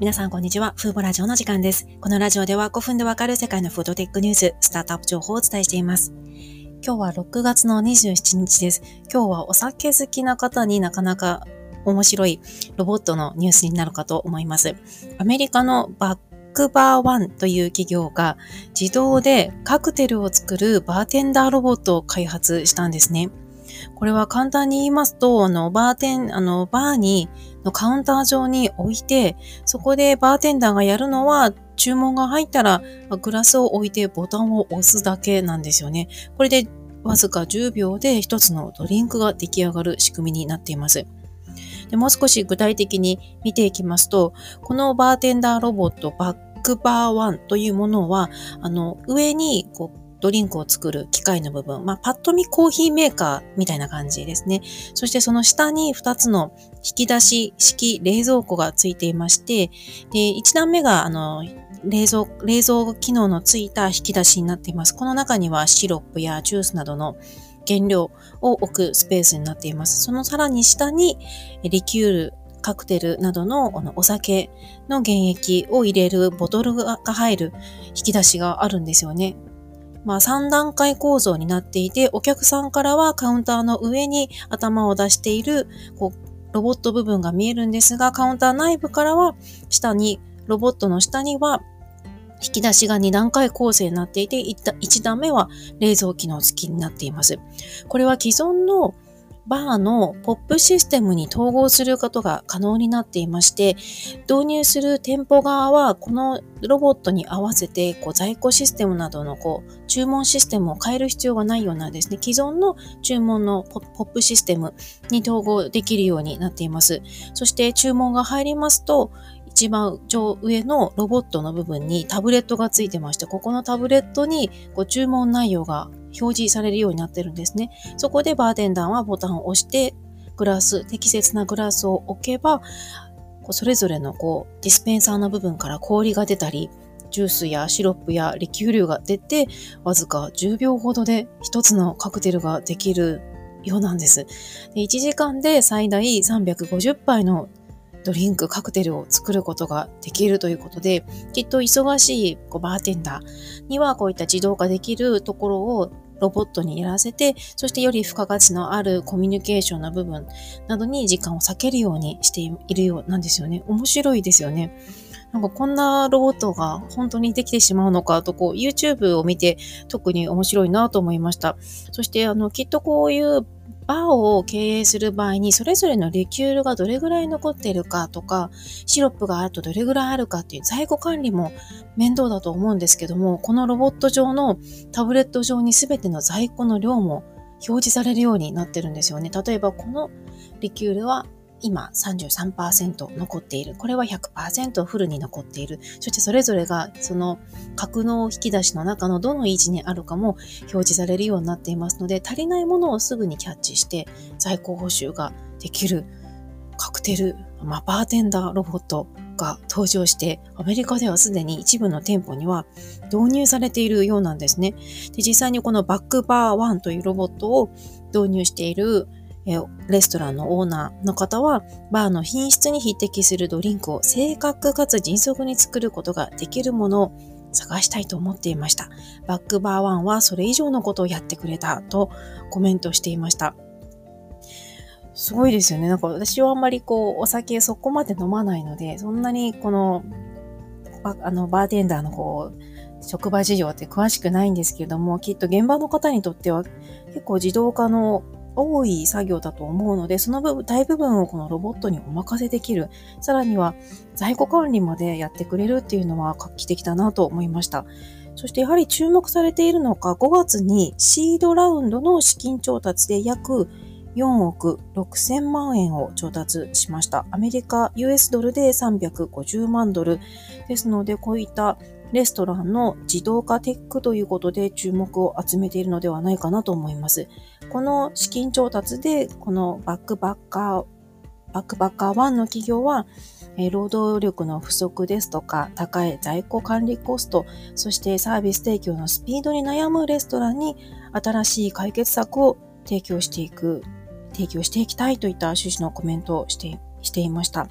皆さんこんにちは。フーボラジオの時間です。このラジオでは5分でわかる世界のフードテックニュース、スタートアップ情報をお伝えしています。今日は6月の27日です。今日はお酒好きな方になかなか面白いロボットのニュースになるかと思います。アメリカのバックバーワンという企業が自動でカクテルを作るバーテンダーロボットを開発したんですね。これは簡単に言いますと、あの、バーテン、あの、バーに、のカウンター上に置いて、そこでバーテンダーがやるのは、注文が入ったら、グラスを置いてボタンを押すだけなんですよね。これで、わずか10秒で一つのドリンクが出来上がる仕組みになっています。でもう少し具体的に見ていきますと、このバーテンダーロボットバックバーワンというものは、あの、上にこうドリンクを作る機械の部分、まあ、パッと見コーヒーメーカーみたいな感じですね。そしてその下に2つの引き出し式冷蔵庫がついていまして、で、1段目が、あの、冷蔵、冷蔵機能のついた引き出しになっています。この中にはシロップやジュースなどの原料を置くスペースになっています。そのさらに下にリキュール、カクテルなどのお酒の原液を入れるボトルが入る引き出しがあるんですよね。まあ、3段階構造になっていて、お客さんからはカウンターの上に頭を出している、こう、ロボット部分が見えるんですが、カウンター内部からは、下に、ロボットの下には、引き出しが2段階構成になっていて、1段目は冷蔵機能付きになっています。これは既存のバーのポップシステムに統合することが可能になっていまして、導入する店舗側はこのロボットに合わせてこう在庫システムなどのこう注文システムを変える必要がないようなですね、既存の注文のポップシステムに統合できるようになっています。そして注文が入りますと、一番上のロボットの部分にタブレットがついてまして、ここのタブレットにご注文内容が表示されるようになってるんですね。そこでバーテンダーはボタンを押して、グラス、適切なグラスを置けば、それぞれのこうディスペンサーの部分から氷が出たり、ジュースやシロップやリキュールが出て、わずか10秒ほどで一つのカクテルができるようなんです。で1時間で最大350杯のドリンク、カクテルを作ることができるということで、きっと忙しいこうバーテンダーにはこういった自動化できるところをロボットにやらせて、そしてより付加価値のあるコミュニケーションの部分などに時間を避けるようにしているようなんですよね。面白いですよね。なんかこんなロボットが本当にできてしまうのかと、こう YouTube を見て特に面白いなと思いました。そしてあのきっとこういうバーを経営する場合に、それぞれのリキュールがどれぐらい残っているかとか、シロップがあるとどれぐらいあるかっていう在庫管理も面倒だと思うんですけども、このロボット上のタブレット上に全ての在庫の量も表示されるようになってるんですよね。例えばこのリキュールは今33%残っている。これは100%フルに残っている。そしてそれぞれがその格納引き出しの中のどの位置にあるかも表示されるようになっていますので、足りないものをすぐにキャッチして在庫補修ができるカクテル、まあ、バーテンダーロボットが登場して、アメリカではすでに一部の店舗には導入されているようなんですね。で実際にこのバックバー1というロボットを導入しているえレストランのオーナーの方は、バーの品質に匹敵するドリンクを正確かつ迅速に作ることができるものを探したいと思っていました。バックバーワンはそれ以上のことをやってくれたとコメントしていました。すごいですよね。なんか私はあんまりこう、お酒そこまで飲まないので、そんなにこの、あの、バーテンダーのこう、職場事情って詳しくないんですけれども、きっと現場の方にとっては結構自動化の多い作業だと思うので、その部分、大部分をこのロボットにお任せできる。さらには在庫管理までやってくれるっていうのは画期的だなと思いました。そしてやはり注目されているのが5月にシードラウンドの資金調達で約4億6000万円を調達しました。アメリカ、US ドルで350万ドル。ですので、こういったレストランの自動化テックということで注目を集めているのではないかなと思います。この資金調達で、このバックバッカー、バックバッカー1の企業は、労働力の不足ですとか、高い在庫管理コスト、そしてサービス提供のスピードに悩むレストランに新しい解決策を提供していく、提供していきたいといった趣旨のコメントをしてしていました。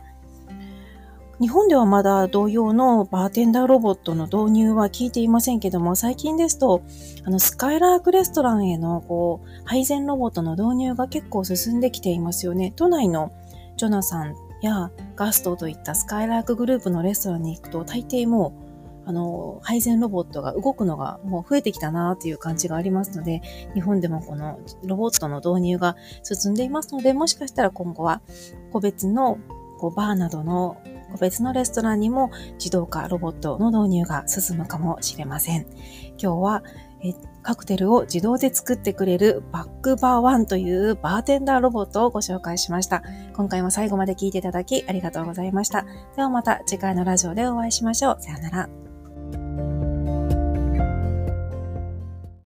日本ではまだ同様のバーテンダーロボットの導入は聞いていませんけども、最近ですと、あの、スカイラークレストランへの、こう、配膳ロボットの導入が結構進んできていますよね。都内のジョナサンやガストといったスカイラークグループのレストランに行くと、大抵もう、あの、配膳ロボットが動くのがもう増えてきたなという感じがありますので、日本でもこのロボットの導入が進んでいますので、もしかしたら今後は個別のこうバーなどの別のレストランにも自動化ロボットの導入が進むかもしれません。今日はえカクテルを自動で作ってくれるバックバーワンというバーテンダーロボットをご紹介しました。今回も最後まで聞いていただきありがとうございました。ではまた次回のラジオでお会いしましょう。さよなら。